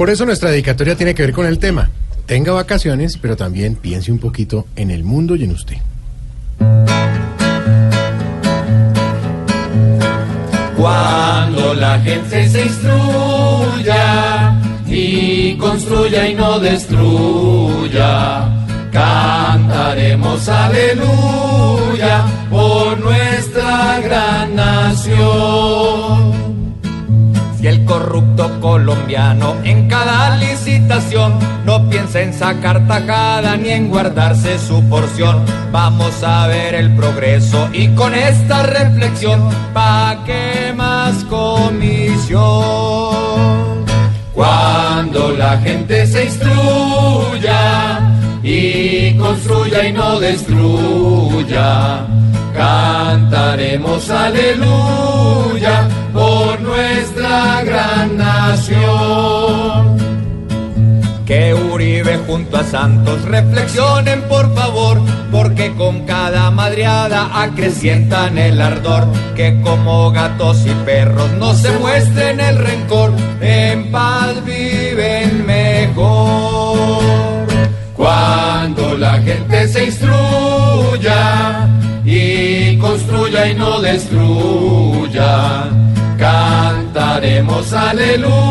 Por eso nuestra dedicatoria tiene que ver con el tema. Tenga vacaciones, pero también piense un poquito en el mundo y en usted. Cuando la gente se instruya y construya y no destruya, cantaremos aleluya por nuestra gran nación. Si el corrupto colombiano en cada licitación no piensa en sacar tajada ni en guardarse su porción, vamos a ver el progreso y con esta reflexión, ¿pa' qué más comisión? Cuando la gente se instruya y construya y no destruya, cantaremos aleluya junto a Santos reflexionen por favor, porque con cada madriada acrecientan el ardor, que como gatos y perros no se muestren el rencor, en paz viven mejor. Cuando la gente se instruya y construya y no destruya, cantaremos aleluya